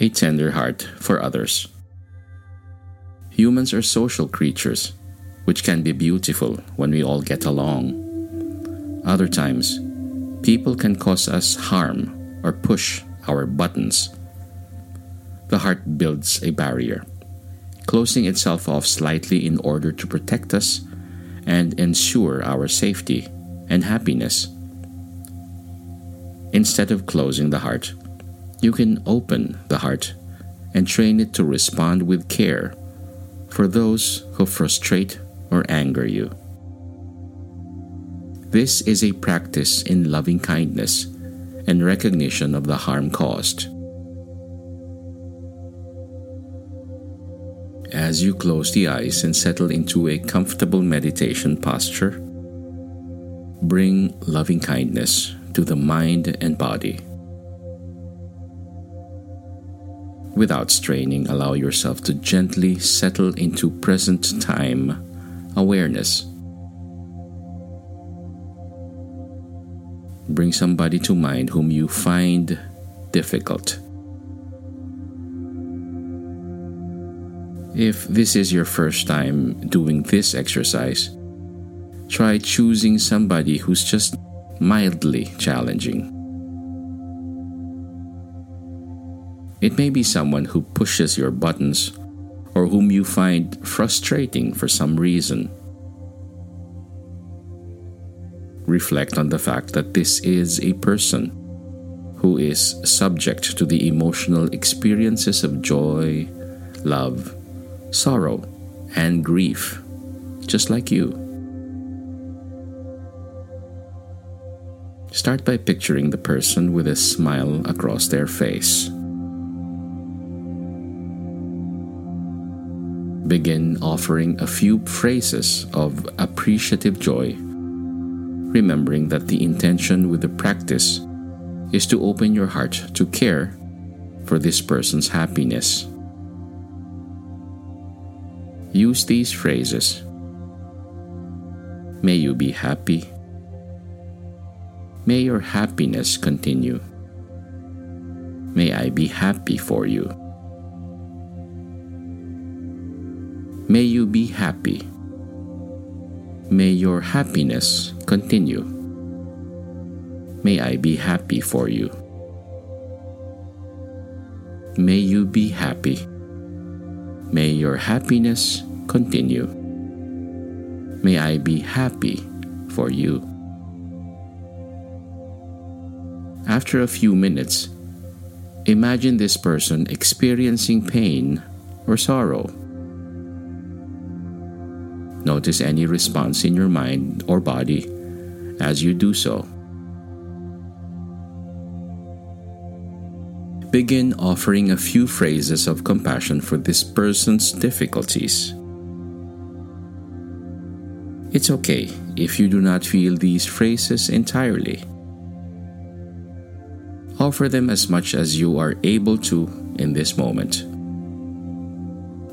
A tender heart for others. Humans are social creatures, which can be beautiful when we all get along. Other times, people can cause us harm or push our buttons. The heart builds a barrier, closing itself off slightly in order to protect us and ensure our safety and happiness. Instead of closing the heart, you can open the heart and train it to respond with care for those who frustrate or anger you. This is a practice in loving kindness and recognition of the harm caused. As you close the eyes and settle into a comfortable meditation posture, bring loving kindness to the mind and body. Without straining, allow yourself to gently settle into present time awareness. Bring somebody to mind whom you find difficult. If this is your first time doing this exercise, try choosing somebody who's just mildly challenging. It may be someone who pushes your buttons or whom you find frustrating for some reason. Reflect on the fact that this is a person who is subject to the emotional experiences of joy, love, sorrow, and grief, just like you. Start by picturing the person with a smile across their face. Begin offering a few phrases of appreciative joy, remembering that the intention with the practice is to open your heart to care for this person's happiness. Use these phrases. May you be happy. May your happiness continue. May I be happy for you. May you be happy. May your happiness continue. May I be happy for you. May you be happy. May your happiness continue. May I be happy for you. After a few minutes, imagine this person experiencing pain or sorrow. Notice any response in your mind or body as you do so. Begin offering a few phrases of compassion for this person's difficulties. It's okay if you do not feel these phrases entirely. Offer them as much as you are able to in this moment.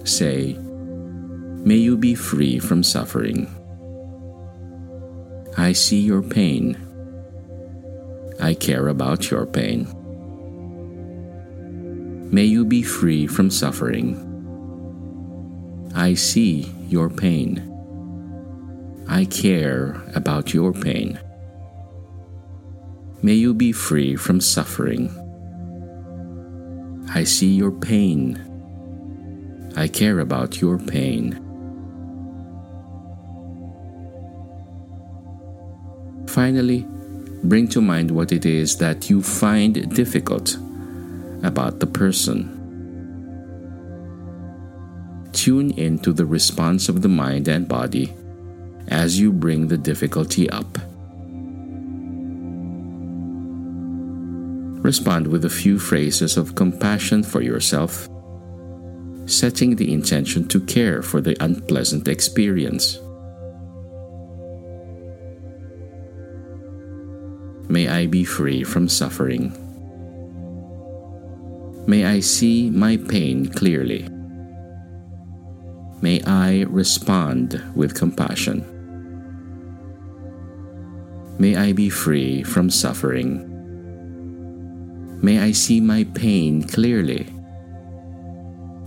Say, May you be free from suffering. I see your pain. I care about your pain. May you be free from suffering. I see your pain. I care about your pain. May you be free from suffering. I see your pain. I care about your pain. Finally, bring to mind what it is that you find difficult about the person. Tune into the response of the mind and body as you bring the difficulty up. Respond with a few phrases of compassion for yourself, setting the intention to care for the unpleasant experience. May I be free from suffering. May I see my pain clearly. May I respond with compassion. May I be free from suffering. May I see my pain clearly.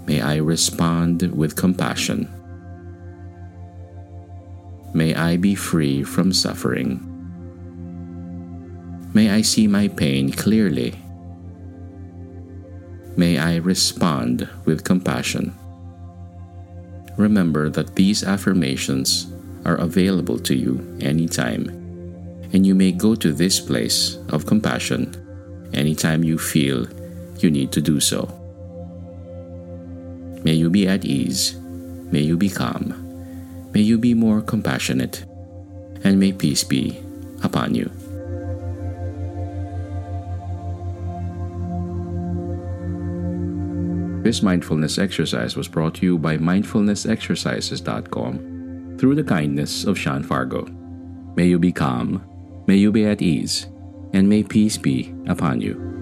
May I respond with compassion. May I be free from suffering. May I see my pain clearly. May I respond with compassion. Remember that these affirmations are available to you anytime, and you may go to this place of compassion anytime you feel you need to do so. May you be at ease, may you be calm, may you be more compassionate, and may peace be upon you. This mindfulness exercise was brought to you by mindfulnessexercises.com through the kindness of Sean Fargo. May you be calm, may you be at ease, and may peace be upon you.